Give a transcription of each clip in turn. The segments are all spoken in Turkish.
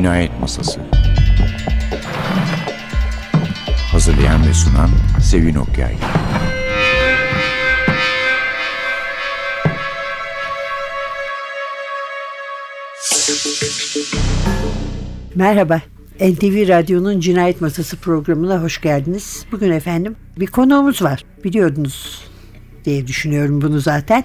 Cinayet Masası Hazırlayan ve sunan Sevin Okyay Merhaba. NTV Radyo'nun Cinayet Masası programına hoş geldiniz. Bugün efendim bir konuğumuz var. Biliyordunuz diye düşünüyorum bunu zaten.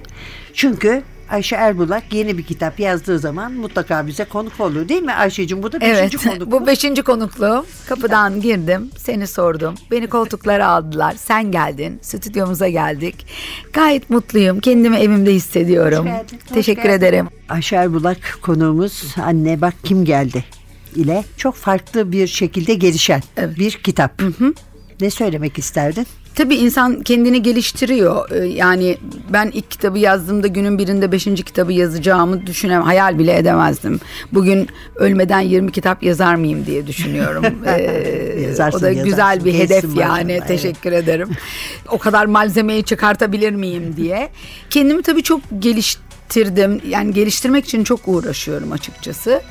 Çünkü Ayşe Erbulak yeni bir kitap yazdığı zaman mutlaka bize konuk oluyor değil mi Ayşe'cim? Bu da beşinci Evet konuk. bu beşinci konukluğum. Kapıdan girdim seni sordum. Beni koltuklara aldılar. Sen geldin stüdyomuza geldik. Gayet mutluyum kendimi evimde hissediyorum. Hoş geldin, hoş Teşekkür geldin. ederim. Ayşe Erbulak konuğumuz Anne Bak Kim Geldi ile çok farklı bir şekilde gelişen bir kitap. Ne söylemek isterdin? Tabii insan kendini geliştiriyor. Ee, Yani ben ilk kitabı yazdığımda günün birinde beşinci kitabı yazacağımı düşünem, hayal bile edemezdim. Bugün ölmeden 20 kitap yazar mıyım diye düşünüyorum. Ee, Yazarsın, o da yazarsın. güzel bir hedef yani. evet. Teşekkür ederim. o kadar malzemeyi çıkartabilir miyim diye. Kendimi tabii çok geliştirdim. Yani geliştirmek için çok uğraşıyorum açıkçası.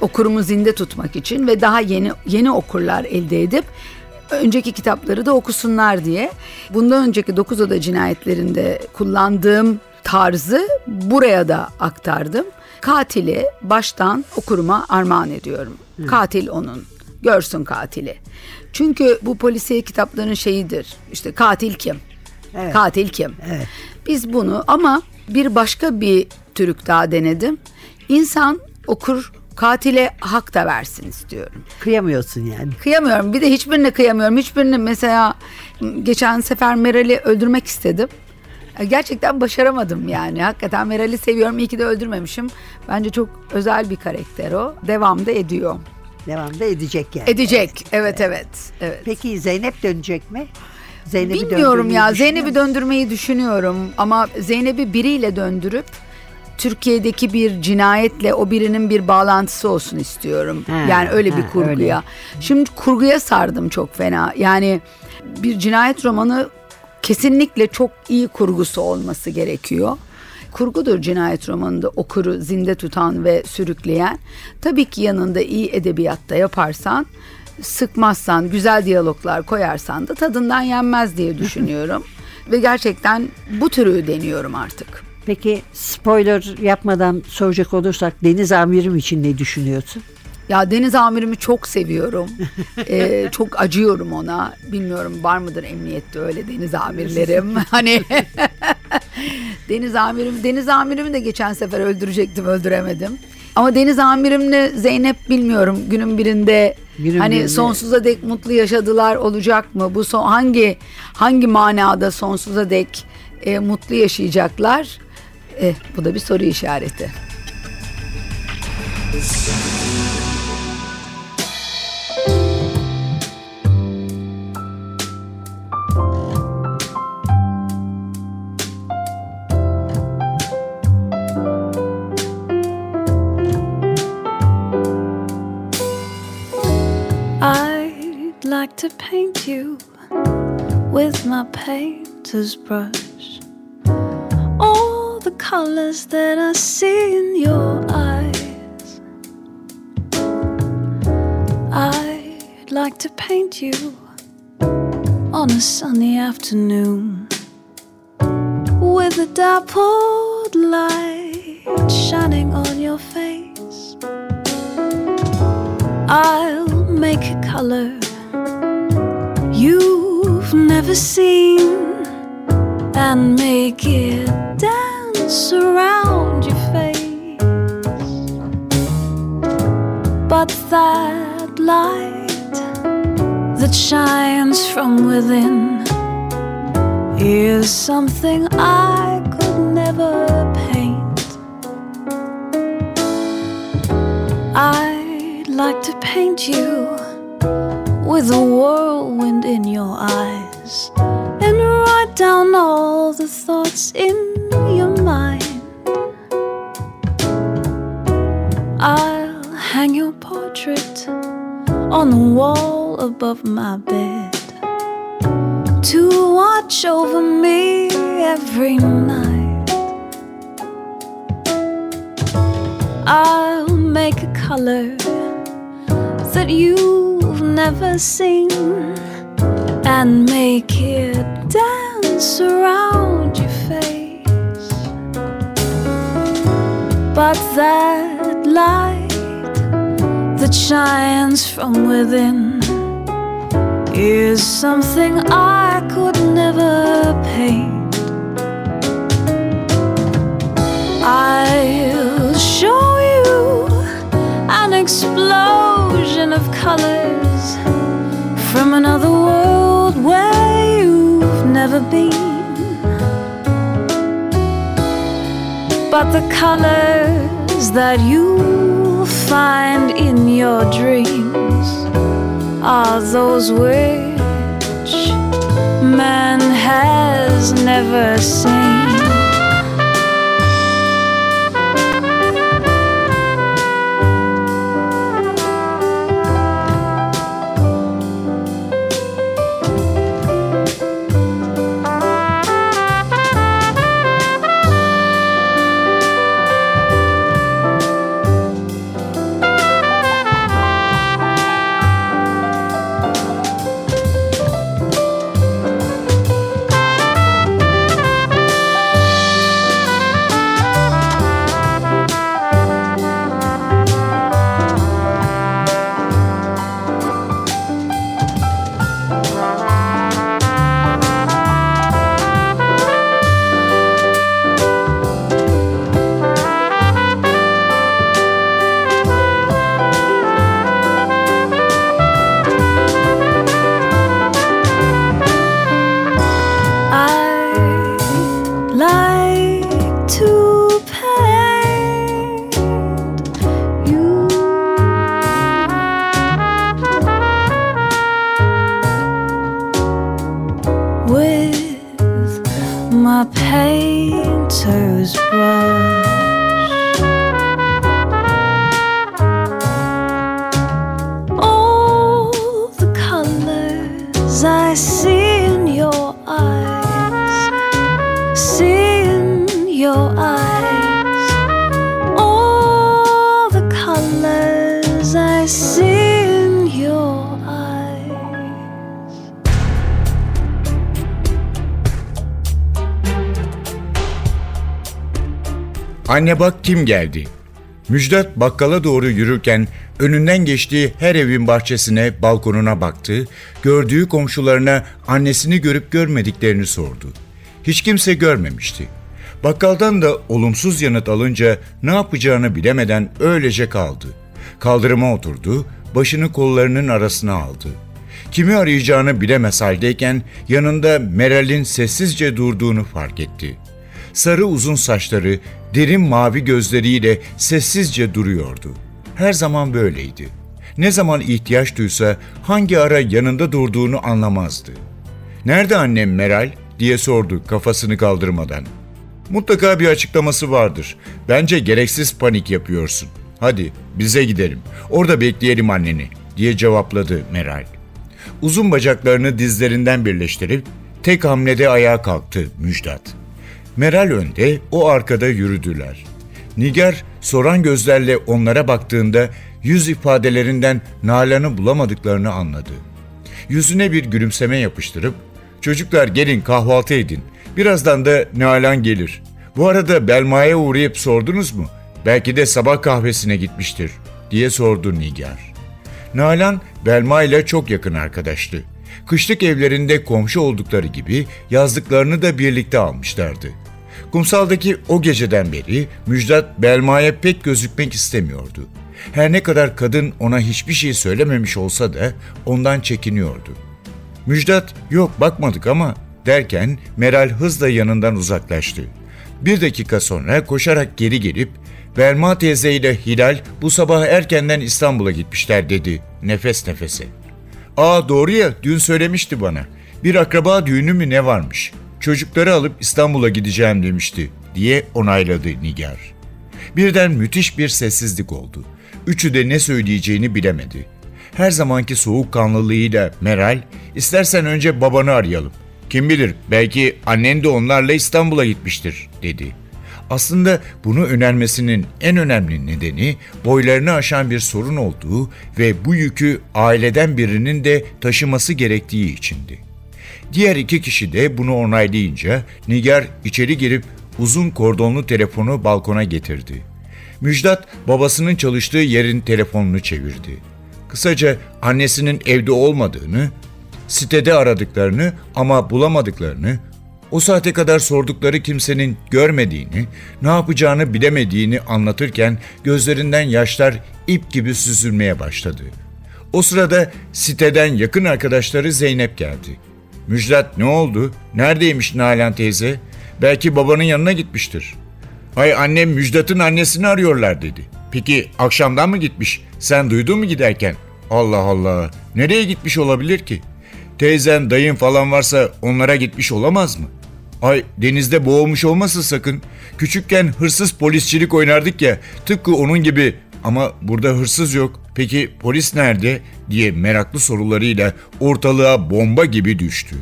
Okurumu zinde tutmak için ve daha yeni yeni okurlar elde edip önceki kitapları da okusunlar diye. Bundan önceki Dokuz Oda cinayetlerinde kullandığım tarzı buraya da aktardım. Katili baştan okuruma armağan ediyorum. Katil onun. Görsün katili. Çünkü bu polisiye kitapların şeyidir. İşte katil kim? Evet. Katil kim? Evet. Biz bunu ama bir başka bir türük daha denedim. İnsan okur katile hak da versin istiyorum. Kıyamıyorsun yani. Kıyamıyorum. Bir de hiçbirine kıyamıyorum. Hiçbirine mesela geçen sefer Meral'i öldürmek istedim. E, Gerçekten başaramadım yani. Hakikaten Meral'i seviyorum. İyi ki de öldürmemişim. Bence çok özel bir karakter o. Devam da ediyor. Devamda edecek yani. Edecek. Evet evet. Evet. Peki Zeynep dönecek mi? Zeynep'i Bilmiyorum ya. Zeynep'i döndürmeyi düşünüyorum ama Zeynep'i biriyle döndürüp Türkiye'deki bir cinayetle o birinin bir bağlantısı olsun istiyorum. Ha, yani öyle bir ha, kurguya. Şimdi kurguya sardım çok fena. Yani bir cinayet romanı kesinlikle çok iyi kurgusu olması gerekiyor. Kurgudur cinayet romanında okuru zinde tutan ve sürükleyen. Tabii ki yanında iyi edebiyatta yaparsan, sıkmazsan, güzel diyaloglar koyarsan da tadından yenmez diye düşünüyorum. ve gerçekten bu türü deniyorum artık. Peki spoiler yapmadan soracak olursak Deniz Amirim için ne düşünüyorsun? Ya Deniz amirimi çok seviyorum. Ee, çok acıyorum ona. Bilmiyorum var mıdır emniyette öyle deniz amirlerim. hani Deniz amirim, Deniz amirimi de geçen sefer öldürecektim, öldüremedim. Ama Deniz amirimle Zeynep bilmiyorum günün birinde Günün hani birinde. sonsuza dek mutlu yaşadılar olacak mı? Bu son hangi hangi manada sonsuza dek e, mutlu yaşayacaklar? Eh, bu da bir soru işareti. I'd like to paint you with my painter's brush. Colors that I see in your eyes. I'd like to paint you on a sunny afternoon with a dappled light shining on your face. I'll make a color you've never seen and make it around your face. But that light that shines from within is something I could never paint. I'd like to paint you with a whirlwind in your eyes and write down all the thoughts in I'll hang your portrait on the wall above my bed to watch over me every night. I'll make a color that you've never seen and make it dance around your face. But that light that shines from within is something I could never paint. I'll show you an explosion of colors from another world where you've never been. But the colors that you find in your dreams are those which man has never seen. Anne bak kim geldi. Müjdat bakkala doğru yürürken önünden geçtiği her evin bahçesine, balkonuna baktı, gördüğü komşularına annesini görüp görmediklerini sordu. Hiç kimse görmemişti. Bakkaldan da olumsuz yanıt alınca ne yapacağını bilemeden öylece kaldı. Kaldırıma oturdu, başını kollarının arasına aldı. Kimi arayacağını bilemez haldeyken yanında Meral'in sessizce durduğunu fark etti. Sarı uzun saçları, derin mavi gözleriyle sessizce duruyordu. Her zaman böyleydi. Ne zaman ihtiyaç duysa hangi ara yanında durduğunu anlamazdı. "Nerede annem Meral?" diye sordu kafasını kaldırmadan. Mutlaka bir açıklaması vardır. Bence gereksiz panik yapıyorsun. Hadi bize gidelim. Orada bekleyelim anneni." diye cevapladı Meral. Uzun bacaklarını dizlerinden birleştirip tek hamlede ayağa kalktı Müjdat. Meral önde, o arkada yürüdüler. Nigar soran gözlerle onlara baktığında yüz ifadelerinden Nalan'ı bulamadıklarını anladı. Yüzüne bir gülümseme yapıştırıp "Çocuklar gelin kahvaltı edin. Birazdan da Nalan gelir. Bu arada Belma'ya uğrayıp sordunuz mu? Belki de sabah kahvesine gitmiştir." diye sordu Nigar. Nalan Belma ile çok yakın arkadaştı. Kışlık evlerinde komşu oldukları gibi yazlıklarını da birlikte almışlardı. Kumsaldaki o geceden beri Müjdat Belma'ya pek gözükmek istemiyordu. Her ne kadar kadın ona hiçbir şey söylememiş olsa da ondan çekiniyordu. Müjdat yok bakmadık ama derken Meral hızla yanından uzaklaştı. Bir dakika sonra koşarak geri gelip Belma teyze ile Hilal bu sabah erkenden İstanbul'a gitmişler dedi nefes nefese. Aa doğru ya dün söylemişti bana. Bir akraba düğünü mü ne varmış. Çocukları alıp İstanbul'a gideceğim demişti diye onayladı Nigar. Birden müthiş bir sessizlik oldu. Üçü de ne söyleyeceğini bilemedi. Her zamanki soğukkanlılığıyla Meral, istersen önce babanı arayalım. Kim bilir belki annen de onlarla İstanbul'a gitmiştir dedi. Aslında bunu önermesinin en önemli nedeni boylarını aşan bir sorun olduğu ve bu yükü aileden birinin de taşıması gerektiği içindi. Diğer iki kişi de bunu onaylayınca Nigar içeri girip uzun kordonlu telefonu balkona getirdi. Müjdat babasının çalıştığı yerin telefonunu çevirdi. Kısaca annesinin evde olmadığını, sitede aradıklarını ama bulamadıklarını, o saate kadar sordukları kimsenin görmediğini, ne yapacağını bilemediğini anlatırken gözlerinden yaşlar ip gibi süzülmeye başladı. O sırada siteden yakın arkadaşları Zeynep geldi. Müjdat ne oldu? Neredeymiş Nalan teyze? Belki babanın yanına gitmiştir. Hay annem Müjdat'ın annesini arıyorlar dedi. Peki akşamdan mı gitmiş? Sen duydun mu giderken? Allah Allah. Nereye gitmiş olabilir ki? Teyzen, dayın falan varsa onlara gitmiş olamaz mı? Ay denizde boğulmuş olmasın sakın. Küçükken hırsız polisçilik oynardık ya. Tıpkı onun gibi ama burada hırsız yok. Peki polis nerede diye meraklı sorularıyla ortalığa bomba gibi düştü.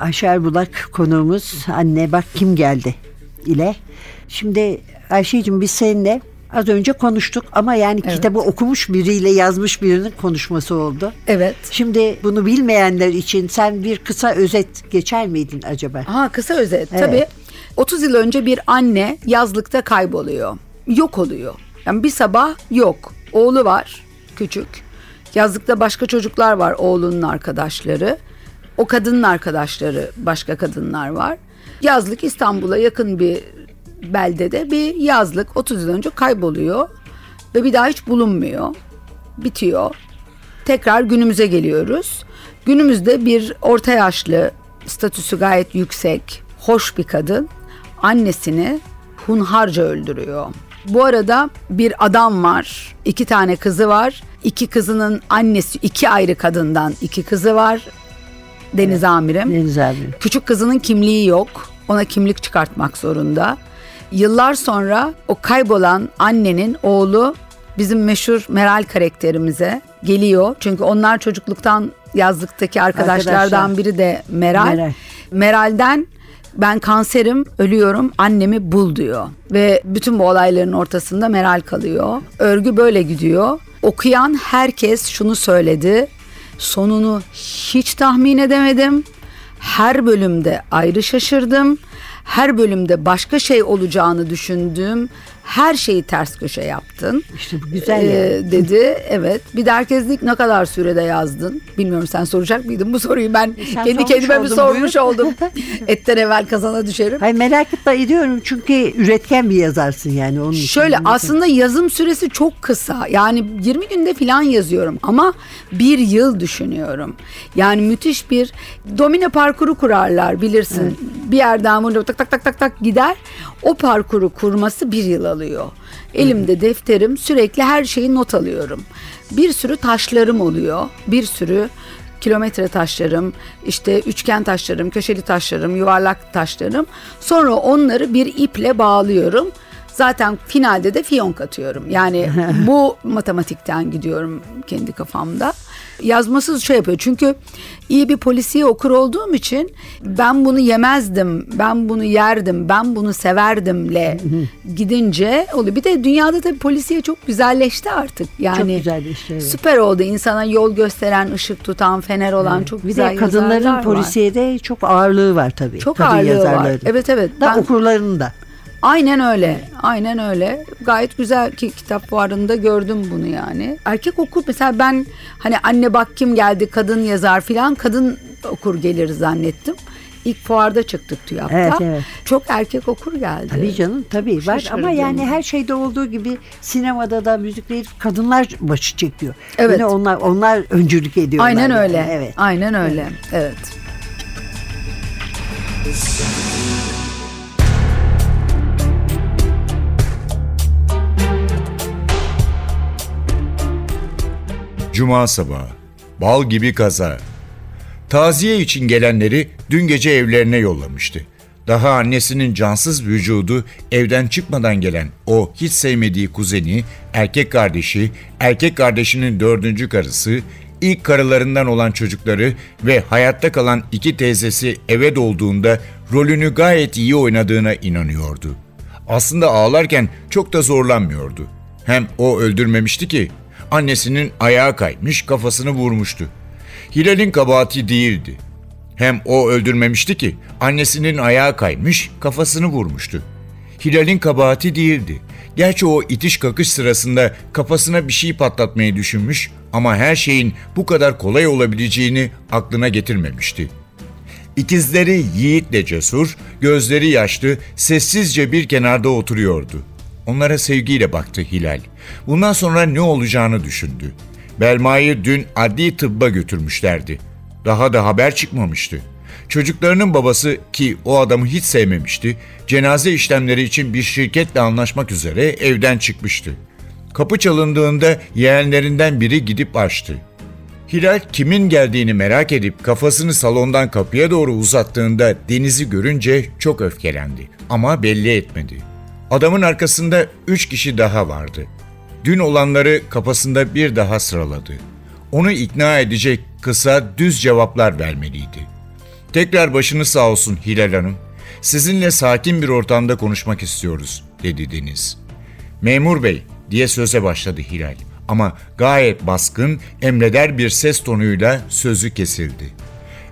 Ayşe Bulak konuğumuz anne bak kim geldi ile. Şimdi Ayşe'cim biz seninle az önce konuştuk ama yani kitabı okumuş biriyle yazmış birinin konuşması oldu. Evet. Şimdi bunu bilmeyenler için sen bir kısa özet geçer miydin acaba? Ha kısa özet. Evet. Tabii 30 yıl önce bir anne yazlıkta kayboluyor. Yok oluyor. Yani bir sabah yok. Oğlu var küçük. Yazlıkta başka çocuklar var oğlunun arkadaşları. O kadının arkadaşları başka kadınlar var. Yazlık İstanbul'a yakın bir beldede bir yazlık 30 yıl önce kayboluyor. Ve bir daha hiç bulunmuyor. Bitiyor. Tekrar günümüze geliyoruz. Günümüzde bir orta yaşlı, statüsü gayet yüksek, hoş bir kadın annesini hunharca öldürüyor. Bu arada bir adam var, iki tane kızı var. İki kızının annesi, iki ayrı kadından iki kızı var. Deniz amirim. Deniz abi. Küçük kızının kimliği yok. Ona kimlik çıkartmak zorunda. Yıllar sonra o kaybolan annenin oğlu bizim meşhur Meral karakterimize geliyor. Çünkü onlar çocukluktan yazlıktaki arkadaşlardan Arkadaşlar. biri de Meral. Meral. Meral'den ben kanserim, ölüyorum, annemi bul diyor. Ve bütün bu olayların ortasında Meral kalıyor. Örgü böyle gidiyor. Okuyan herkes şunu söyledi. Sonunu hiç tahmin edemedim. Her bölümde ayrı şaşırdım. Her bölümde başka şey olacağını düşündüm. Her şeyi ters köşe yaptın. İşte bu güzel Ee, yani. dedi. Evet. Bir de herkes dedi ki, ne kadar sürede yazdın? Bilmiyorum sen soracak mıydın bu soruyu? Ben E, Sen kendi kendime bir oldun, sormuş buyur. oldum. Etten evvel kazana düşerim. Hayır merak ediyorum çünkü üretken bir yazarsın yani onun için. Şöyle için. aslında yazım süresi çok kısa. Yani 20 günde falan yazıyorum ama bir yıl düşünüyorum. Yani müthiş bir domino parkuru kurarlar bilirsin. Bir yerden bunu tak tak tak tak tak gider. O parkuru kurması bir yıl alıyor. Elimde defterim sürekli her şeyi not alıyorum. Bir sürü taşlarım oluyor. Bir sürü kilometre taşlarım, işte üçgen taşlarım, köşeli taşlarım, yuvarlak taşlarım. Sonra onları bir iple bağlıyorum. Zaten finalde de fiyonk atıyorum. Yani bu matematikten gidiyorum kendi kafamda. Yazması şey yapıyor. Çünkü iyi bir polisiye okur olduğum için ben bunu yemezdim, ben bunu yerdim, ben bunu severdimle gidince oluyor. Bir de dünyada tabii polisiye çok güzelleşti artık. Yani güzelleşti, evet. Süper oldu. İnsana yol gösteren, ışık tutan, fener olan çok bir güzel de kadınların var. polisiyede çok ağırlığı var tabii. Çok Kadın ağırlığı var. yazarların. Evet evet. Da Ben- okurlarının da. Aynen öyle. Aynen öyle. Gayet güzel ki kitap fuarında gördüm bunu yani. Erkek okur mesela ben hani anne bak kim geldi kadın yazar filan kadın okur gelir zannettim. İlk fuarda çıktık TÜYAP'ta. Evet, evet. Çok erkek okur geldi. Tabii canım tabii var ama yani her şeyde olduğu gibi sinemada da müzikte kadınlar başı çekiyor. Evet. Yine onlar onlar öncülük ediyorlar. Aynen yani, öyle. Evet. Aynen öyle. Evet. Cuma sabahı. Bal gibi kaza. Taziye için gelenleri dün gece evlerine yollamıştı. Daha annesinin cansız vücudu evden çıkmadan gelen o hiç sevmediği kuzeni, erkek kardeşi, erkek kardeşinin dördüncü karısı, ilk karılarından olan çocukları ve hayatta kalan iki teyzesi eve dolduğunda rolünü gayet iyi oynadığına inanıyordu. Aslında ağlarken çok da zorlanmıyordu. Hem o öldürmemişti ki annesinin ayağı kaymış kafasını vurmuştu. Hilal'in kabahati değildi. Hem o öldürmemişti ki annesinin ayağı kaymış kafasını vurmuştu. Hilal'in kabahati değildi. Gerçi o itiş kakış sırasında kafasına bir şey patlatmayı düşünmüş ama her şeyin bu kadar kolay olabileceğini aklına getirmemişti. İkizleri yiğitle cesur, gözleri yaşlı, sessizce bir kenarda oturuyordu. Onlara sevgiyle baktı Hilal. Bundan sonra ne olacağını düşündü. Belma'yı dün adli tıbba götürmüşlerdi. Daha da haber çıkmamıştı. Çocuklarının babası ki o adamı hiç sevmemişti, cenaze işlemleri için bir şirketle anlaşmak üzere evden çıkmıştı. Kapı çalındığında yeğenlerinden biri gidip açtı. Hilal kimin geldiğini merak edip kafasını salondan kapıya doğru uzattığında Deniz'i görünce çok öfkelendi ama belli etmedi. Adamın arkasında üç kişi daha vardı. Dün olanları kafasında bir daha sıraladı. Onu ikna edecek kısa, düz cevaplar vermeliydi. Tekrar başınız sağ olsun Hilal Hanım. Sizinle sakin bir ortamda konuşmak istiyoruz, dedi Deniz. Memur bey, diye söze başladı Hilal. Ama gayet baskın, emreder bir ses tonuyla sözü kesildi.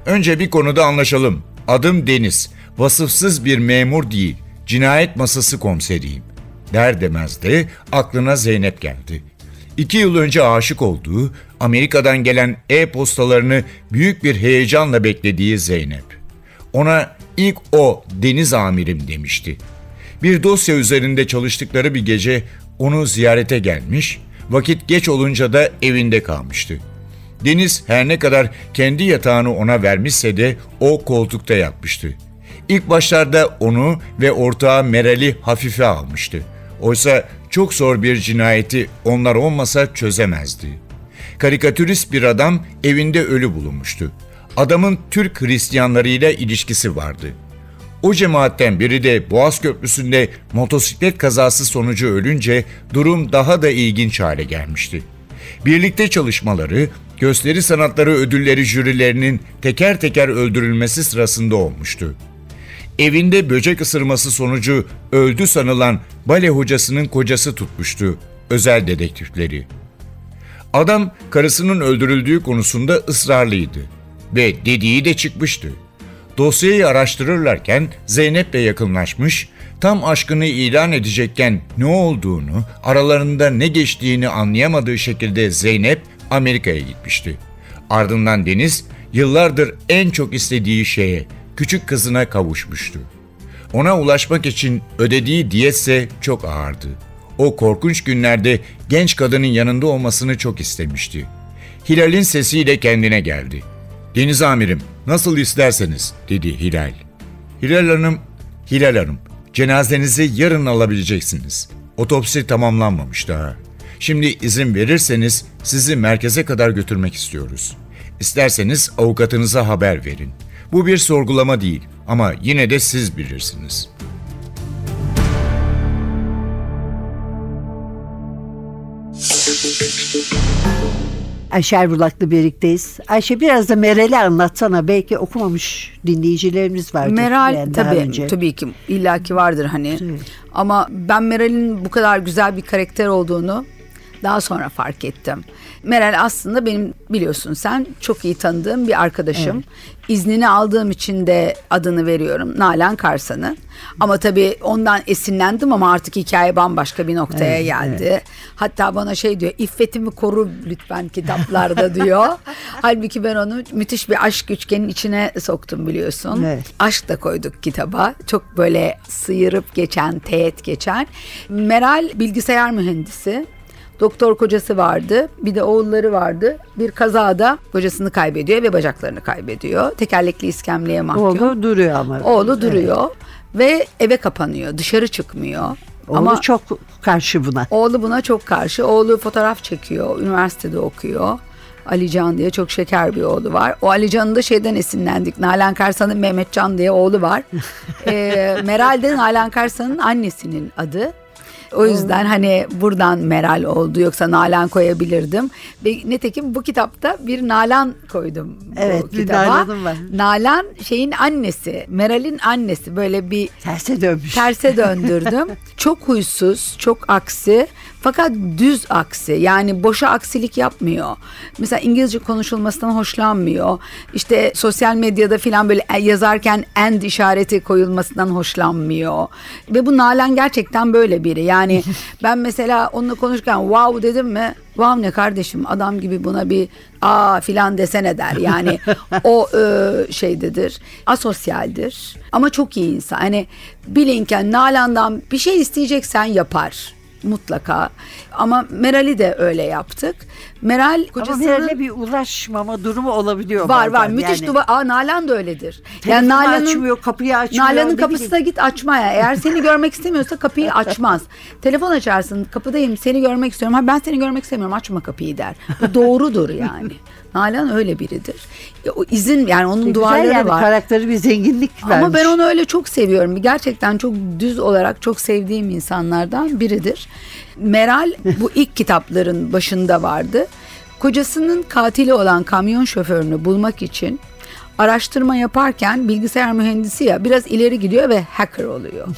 Önce bir konuda anlaşalım. Adım Deniz. Vasıfsız bir memur değil. Cinayet masası komiseriyim. Der demez de aklına Zeynep geldi. İki yıl önce aşık olduğu, Amerika'dan gelen e-postalarını büyük bir heyecanla beklediği Zeynep. Ona ilk o deniz amirim demişti. Bir dosya üzerinde çalıştıkları bir gece onu ziyarete gelmiş, vakit geç olunca da evinde kalmıştı. Deniz her ne kadar kendi yatağını ona vermişse de o koltukta yatmıştı. İlk başlarda onu ve ortağı Meral'i hafife almıştı. Oysa çok zor bir cinayeti onlar olmasa çözemezdi. Karikatürist bir adam evinde ölü bulunmuştu. Adamın Türk Hristiyanlarıyla ilişkisi vardı. O cemaatten biri de Boğaz Köprüsü'nde motosiklet kazası sonucu ölünce durum daha da ilginç hale gelmişti. Birlikte çalışmaları, gösteri sanatları ödülleri jürilerinin teker teker öldürülmesi sırasında olmuştu. Evinde böcek ısırması sonucu öldü sanılan bale hocasının kocası tutmuştu özel dedektifleri. Adam karısının öldürüldüğü konusunda ısrarlıydı ve dediği de çıkmıştı. Dosyayı araştırırlarken Zeynep'le yakınlaşmış, tam aşkını ilan edecekken ne olduğunu, aralarında ne geçtiğini anlayamadığı şekilde Zeynep Amerika'ya gitmişti. Ardından Deniz yıllardır en çok istediği şeye, küçük kızına kavuşmuştu. Ona ulaşmak için ödediği diyetse çok ağırdı. O korkunç günlerde genç kadının yanında olmasını çok istemişti. Hilal'in sesiyle kendine geldi. Deniz amirim, nasıl isterseniz, dedi Hilal. Hilal Hanım, Hilal Hanım, cenazenizi yarın alabileceksiniz. Otopsi tamamlanmamış daha. Şimdi izin verirseniz sizi merkeze kadar götürmek istiyoruz. İsterseniz avukatınıza haber verin. Bu bir sorgulama değil ama yine de siz bilirsiniz. Ayşe Erbulak'la birlikteyiz. Ayşe biraz da Meral'i anlatsana. Belki okumamış dinleyicilerimiz vardır. Meral yani tabii önce. tabii ki illaki vardır hani. Evet. Ama ben Meral'in bu kadar güzel bir karakter olduğunu daha sonra fark ettim. Meral aslında benim biliyorsun sen çok iyi tanıdığım bir arkadaşım. İznini aldığım için de adını veriyorum. Nalan Karsan'ı. Ama tabii ondan esinlendim ama artık hikaye bambaşka bir noktaya Evet, geldi. Hatta bana şey diyor iffetimi koru lütfen kitaplarda diyor. Halbuki ben onu müthiş bir aşk üçgenin içine soktum biliyorsun. Evet. Aşk da koyduk kitaba. Çok böyle sıyırıp geçen, teğet geçen. Meral bilgisayar mühendisi. Doktor kocası vardı. Bir de oğulları vardı. Bir kazada kocasını kaybediyor ve bacaklarını kaybediyor. Tekerlekli iskemleye mahkum. Oğlu duruyor ama. Oğlu duruyor ve eve kapanıyor. Dışarı çıkmıyor. Oğlu Ama çok karşı buna. Oğlu buna çok karşı. Oğlu fotoğraf çekiyor. Üniversitede okuyor. Alican diye çok şeker bir oğlu var. O Alican'ı da şeyden esinlendik. Nalan Karsan'ın Mehmetcan diye oğlu var. ee, Meral de Nalan Karsan'ın annesinin adı. O yüzden hani buradan Meral oldu yoksa Nalan koyabilirdim. Ve nitekim bu kitapta bir Nalan koydum bu Evet, bir kitaba. Var. Nalan şeyin annesi, Meral'in annesi böyle bir Terse dönmüş. terse döndürdüm. çok huysuz, çok aksi fakat düz aksi. Yani boşa aksilik yapmıyor. Mesela İngilizce konuşulmasından hoşlanmıyor. İşte sosyal medyada falan böyle yazarken end işareti koyulmasından hoşlanmıyor. Ve bu Nalan gerçekten böyle biri. Yani ben mesela onunla konuşurken wow dedim mi? Wow ne kardeşim adam gibi buna bir aa filan desene der. Yani o e, şeydedir. Asosyaldir. Ama çok iyi insan. Hani bilinken Nalan'dan bir şey isteyeceksen yapar mutlaka. Ama Meral'i de öyle yaptık. Meral Ama kocasının Meral'e bir ulaşmama durumu olabiliyor var var bazen. müthiş yani. duvar. Aa Nalan da öyledir. Telefonu açmıyor, kapıyı açmıyor. Nalan'ın kapısına git açmaya. Eğer seni görmek istemiyorsa kapıyı açmaz. Telefon açarsın. Kapıdayım. Seni görmek istiyorum. Ha ben seni görmek istemiyorum. Açma kapıyı der. Bu doğrudur yani. Nalan öyle biridir. E, O izin yani onun Güzel duvarları yani var. karakteri bir zenginlik vermiş. Ama ben onu öyle çok seviyorum. Gerçekten çok düz olarak çok sevdiğim insanlardan biridir. Meral bu ilk kitapların başında vardı. Kocasının katili olan kamyon şoförünü bulmak için araştırma yaparken bilgisayar mühendisi ya biraz ileri gidiyor ve hacker oluyor.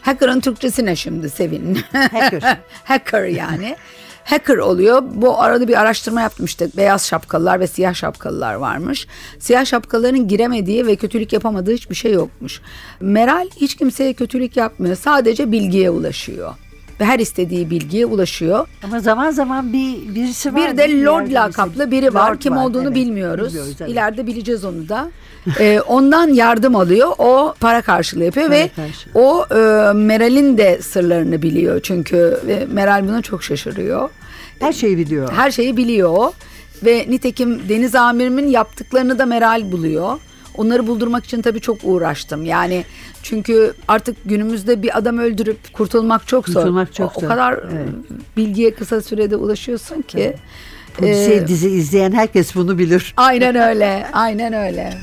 Hacker'ın Türkçesi ne şimdi Sevin? Hacker. Hacker yani. Hacker oluyor. Bu arada bir araştırma yaptım işte beyaz şapkalılar ve siyah şapkalılar varmış. Siyah şapkaların giremediği ve kötülük yapamadığı hiçbir şey yokmuş. Meral hiç kimseye kötülük yapmıyor. Sadece bilgiye ulaşıyor. Ve her istediği bilgiye ulaşıyor. Ama zaman zaman bir birisi var. Bir de Lord lakaplı biri var. Lord Kim olduğunu evet. bilmiyoruz. Bilmiyoruz, evet. İleride bileceğiz onu da. Ee, ondan yardım alıyor. O para karşılığı yapıyor ve Para karşılığı. o e, Meral'in de sırlarını biliyor çünkü ve Meral buna çok şaşırıyor. Her şeyi biliyor. Her şeyi biliyor. Ve nitekim Deniz Amir'imin yaptıklarını da Meral buluyor. Onları buldurmak için tabii çok uğraştım. Yani çünkü artık günümüzde bir adam öldürüp kurtulmak çok zor. Kurtulmak çok o, o zor. kadar Evet. bilgiye kısa sürede ulaşıyorsun ki. Polisiye Ee, dizi izleyen herkes bunu bilir. Aynen öyle. Aynen öyle.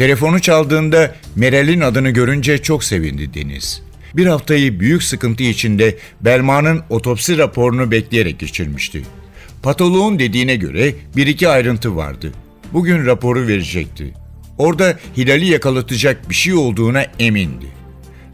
Telefonu çaldığında Meral'in adını görünce çok sevindi Deniz. Bir haftayı büyük sıkıntı içinde Belma'nın otopsi raporunu bekleyerek geçirmişti. Patoloğun dediğine göre bir iki ayrıntı vardı. Bugün raporu verecekti. Orada Hilal'i yakalatacak bir şey olduğuna emindi.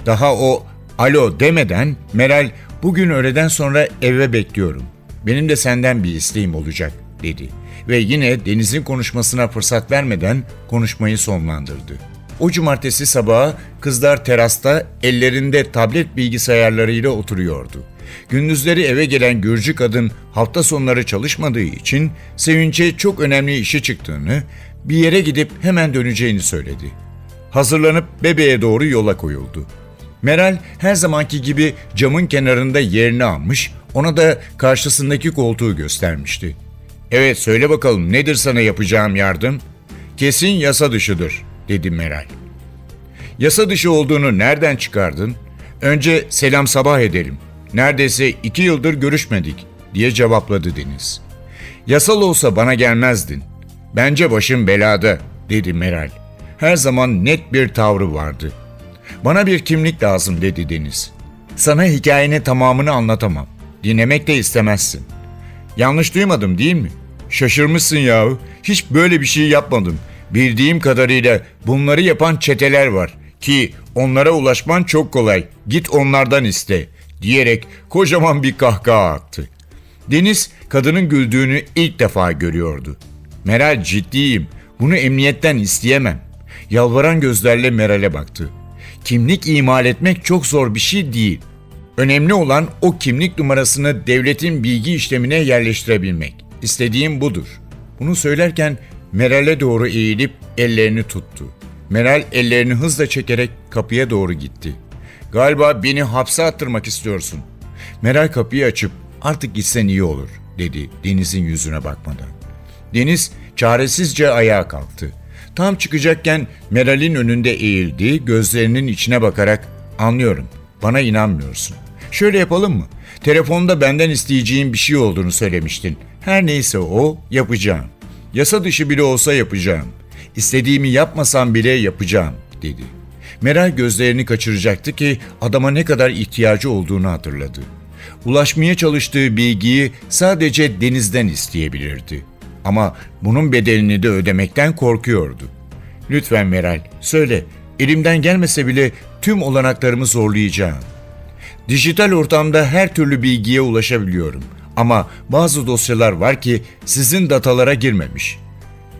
Daha o alo demeden Meral bugün öğleden sonra eve bekliyorum. Benim de senden bir isteğim olacak dedi. Ve yine Deniz'in konuşmasına fırsat vermeden konuşmayı sonlandırdı. O cumartesi sabahı kızlar terasta ellerinde tablet bilgisayarlarıyla oturuyordu. Gündüzleri eve gelen Gürcü kadın hafta sonları çalışmadığı için Sevinç'e çok önemli işi çıktığını, bir yere gidip hemen döneceğini söyledi. Hazırlanıp bebeğe doğru yola koyuldu. Meral her zamanki gibi camın kenarında yerini almış, ona da karşısındaki koltuğu göstermişti. Evet söyle bakalım nedir sana yapacağım yardım? Kesin yasa dışıdır, dedi Meral. Yasa dışı olduğunu nereden çıkardın? Önce selam sabah edelim. Neredeyse iki yıldır görüşmedik, diye cevapladı Deniz. Yasal olsa bana gelmezdin. Bence başım belada, dedi Meral. Her zaman net bir tavrı vardı. Bana bir kimlik lazım, dedi Deniz. Sana hikayenin tamamını anlatamam. Dinlemek de istemezsin. Yanlış duymadım değil mi? Şaşırmışsın yahu. Hiç böyle bir şey yapmadım. Bildiğim kadarıyla bunları yapan çeteler var ki onlara ulaşman çok kolay. Git onlardan iste diyerek kocaman bir kahkaha attı. Deniz kadının güldüğünü ilk defa görüyordu. Meral ciddiyim. Bunu emniyetten isteyemem. Yalvaran gözlerle Meral'e baktı. Kimlik imal etmek çok zor bir şey değil. Önemli olan o kimlik numarasını devletin bilgi işlemine yerleştirebilmek. İstediğim budur. Bunu söylerken Meral'e doğru eğilip ellerini tuttu. Meral ellerini hızla çekerek kapıya doğru gitti. Galiba beni hapse attırmak istiyorsun. Meral kapıyı açıp artık gitsen iyi olur dedi Deniz'in yüzüne bakmadan. Deniz çaresizce ayağa kalktı. Tam çıkacakken Meral'in önünde eğildi, gözlerinin içine bakarak anlıyorum, bana inanmıyorsun. Şöyle yapalım mı? Telefonda benden isteyeceğin bir şey olduğunu söylemiştin. Her neyse o, yapacağım. Yasa dışı bile olsa yapacağım. İstediğimi yapmasam bile yapacağım, dedi. Meral gözlerini kaçıracaktı ki adama ne kadar ihtiyacı olduğunu hatırladı. Ulaşmaya çalıştığı bilgiyi sadece denizden isteyebilirdi. Ama bunun bedelini de ödemekten korkuyordu. Lütfen Meral, söyle. Elimden gelmese bile tüm olanaklarımı zorlayacağım. Dijital ortamda her türlü bilgiye ulaşabiliyorum. Ama bazı dosyalar var ki sizin datalara girmemiş.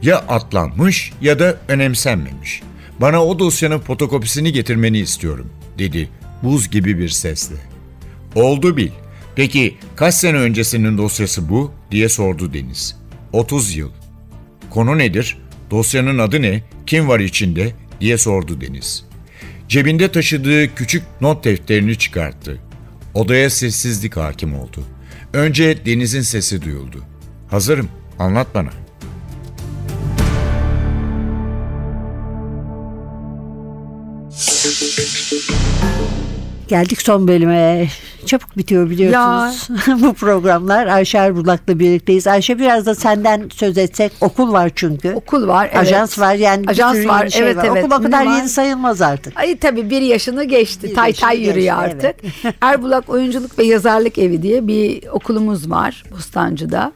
Ya atlanmış ya da önemsenmemiş. Bana o dosyanın fotokopisini getirmeni istiyorum, dedi buz gibi bir sesle. Oldu bil. Peki kaç sene öncesinin dosyası bu? diye sordu Deniz. 30 yıl. Konu nedir? Dosyanın adı ne? Kim var içinde? diye sordu Deniz. Cebinde taşıdığı küçük not defterini çıkarttı. Odaya sessizlik hakim oldu. Önce Deniz'in sesi duyuldu. Hazırım, anlat bana. Geldik son bölüme. Çabuk bitiyor biliyorsunuz. Bu programlar Ayşe Erbulak'la birlikteyiz. Ayşe biraz da senden söz etsek. Okul var çünkü. Okul var. Evet. Ajans var yani Ajans var. şey evet var. evet. Okul o kadar var? yeni sayılmaz artık. Ay tabii bir yaşını geçti. Bir tay yaşını tay yürüyor geçti, artık. Erbulak Oyunculuk ve Yazarlık Evi diye bir okulumuz var Bostancı'da.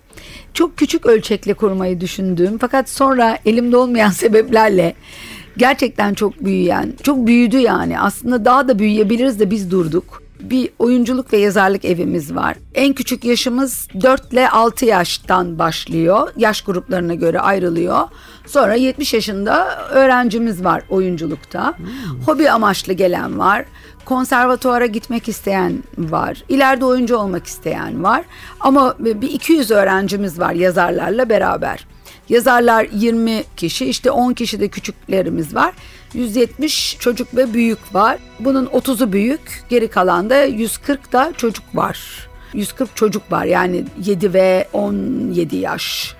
Çok küçük ölçekli kurmayı düşündüğüm fakat sonra elimde olmayan sebeplerle gerçekten çok büyüyen, çok büyüdü yani. Aslında daha da büyüyebiliriz de biz durduk. Bir oyunculuk ve yazarlık evimiz var. En küçük yaşımız 4 ile 6 yaştan başlıyor. Yaş gruplarına göre ayrılıyor. Sonra 70 yaşında öğrencimiz var oyunculukta. Hobi amaçlı gelen var. Konservatuara gitmek isteyen var. İleride oyuncu olmak isteyen var. Ama bir 200 öğrencimiz var yazarlarla beraber. Yazarlar 20 kişi, işte 10 kişi de küçüklerimiz var. 170 çocuk ve büyük var. Bunun 30'u büyük, geri kalan da 140 da çocuk var. 140 çocuk var yani 7 ve 17 yaş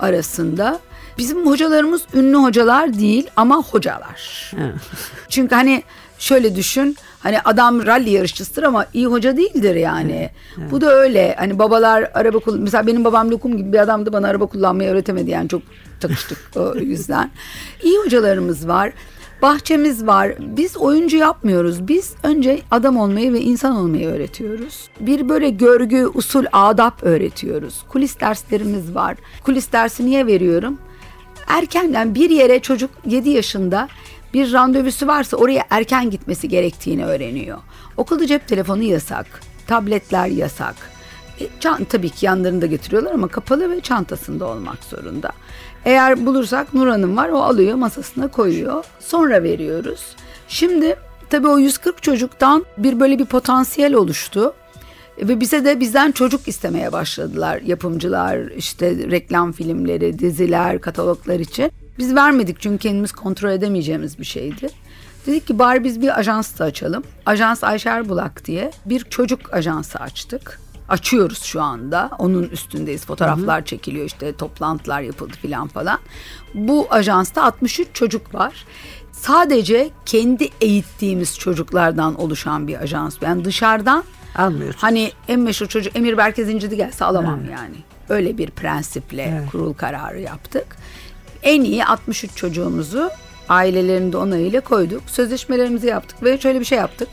arasında. Bizim hocalarımız ünlü hocalar değil ama hocalar. Çünkü hani şöyle düşün Hani adam rally yarışçısıdır ama iyi hoca değildir yani. Bu da öyle. Hani babalar araba kullan mesela benim babam lokum gibi bir adamdı bana araba kullanmayı öğretemedi yani çok takıştık o yüzden. İyi hocalarımız var. Bahçemiz var. Biz oyuncu yapmıyoruz. Biz önce adam olmayı ve insan olmayı öğretiyoruz. Bir böyle görgü, usul, adap öğretiyoruz. Kulis derslerimiz var. Kulis dersi niye veriyorum? Erkenden bir yere çocuk 7 yaşında bir randevusu varsa oraya erken gitmesi gerektiğini öğreniyor. Okulda cep telefonu yasak. Tabletler yasak. E, çan, tabii ki yanlarında getiriyorlar ama kapalı ve çantasında olmak zorunda. Eğer bulursak Nur Hanım var o alıyor masasına koyuyor. Sonra veriyoruz. Şimdi tabii o 140 çocuktan bir böyle bir potansiyel oluştu. Ve bize de bizden çocuk istemeye başladılar yapımcılar, işte reklam filmleri, diziler, kataloglar için. Biz vermedik çünkü kendimiz kontrol edemeyeceğimiz bir şeydi. Dedik ki bari biz bir ajans da açalım. Ajans Ayşer Bulak diye bir çocuk ajansı açtık. Açıyoruz şu anda. Onun üstündeyiz. Fotoğraflar çekiliyor işte toplantılar yapıldı filan falan. Bu ajansta 63 çocuk var. Sadece kendi eğittiğimiz çocuklardan oluşan bir ajans. Yani dışarıdan Almıyorsunuz. Hani en meşhur çocuk Emir Berkez İncidi gelse alamam yani. Öyle bir prensiple kurul kararı yaptık. En iyi 63 çocuğumuzu ailelerinin de onayıyla koyduk. Sözleşmelerimizi yaptık ve şöyle bir şey yaptık.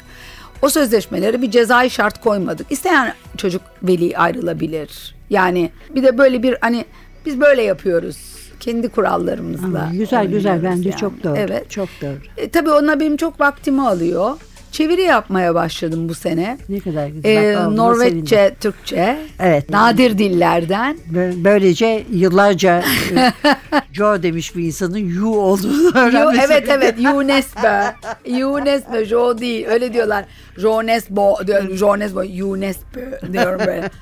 O sözleşmeleri bir cezai şart koymadık. İsteyen çocuk veli ayrılabilir. Yani bir de böyle bir hani biz böyle yapıyoruz. Kendi kurallarımızla. Ama güzel güzel bence yani. çok doğru. Evet. Çok doğru. E, tabii ona benim çok vaktimi alıyor. Çeviri yapmaya başladım bu sene. Ne kadar güzel. Ee, Bak, Norveççe, sevindim. Türkçe. Evet. Nadir dillerden. Bö- Böylece yıllarca e, Joe demiş bir insanın you olduğunu öğrenmesi. evet evet UNESCO. UNESCO Jo değil öyle diyorlar. Jonesbo diyor. Jonesbo UNESCO diyorum böyle.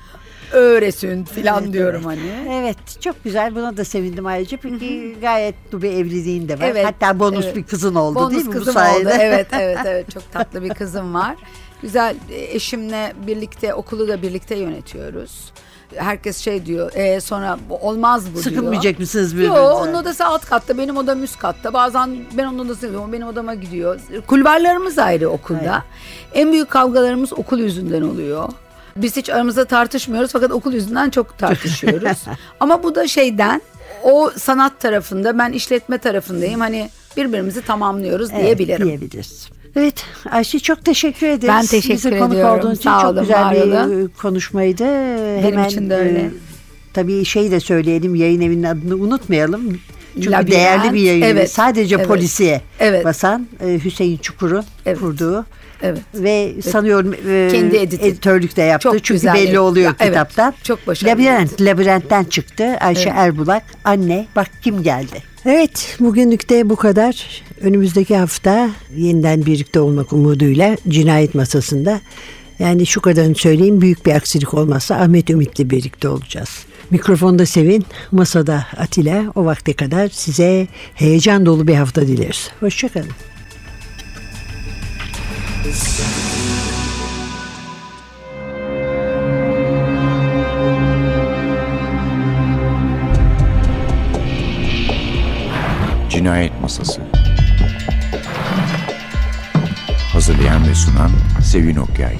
Öğresin filan diyorum hani. Evet çok güzel buna da sevindim ayrıca çünkü gayet bir evliliğin de var. Evet, Hatta bonus evet. bir kızın oldu Bonus değil mi bu kızım sayede? oldu. Evet evet evet çok tatlı bir kızım var. Güzel e, eşimle birlikte okulu da birlikte yönetiyoruz. Herkes şey diyor e, sonra bu olmaz bu diyor. Sıkılmayacak mısınız Yok birbirinize? onun odası alt katta benim odam üst katta. Bazen ben onun odasına gidiyorum o benim odama gidiyor. Kulvarlarımız ayrı okulda. En büyük kavgalarımız okul yüzünden oluyor. Biz hiç aramızda tartışmıyoruz fakat okul yüzünden çok tartışıyoruz. Ama bu da şeyden o sanat tarafında ben işletme tarafındayım. Hani birbirimizi tamamlıyoruz Evet, diyebilirim. Diyebiliriz. Evet Ayşe çok teşekkür ederiz. Ben teşekkür Bize konuk ediyorum. olduğun için Sağ çok olun, güzel bir olun. e, konuşmaydı. Benim için de öyle. tabii şey de söyleyelim yayın evinin adını unutmayalım. Çünkü Labirent, değerli bir yayın evet, Sadece evet. polisiye Evet. basan e, Hüseyin Çukur'un Evet. kurduğu. Evet. Ve sanıyorum e, Kendi editi. editörlük de yaptı. Çok Çünkü güzel belli edit. oluyor Ya, evet, kitaptan. çok başarılı Labirent, labirentten çıktı. Ayşe Erbulak. Anne bak kim geldi. Evet bugünlük de bu kadar. Önümüzdeki hafta yeniden birlikte olmak umuduyla cinayet masasında yani şu kadarını söyleyeyim büyük bir aksilik olmazsa Ahmet Ümit'le birlikte olacağız. Mikrofonda Sevin, masada Atilla. O vakte kadar size heyecan dolu bir hafta dileriz. Hoşçakalın. Cinayet Masası Hazırlayan ve sunan Sevin Okyay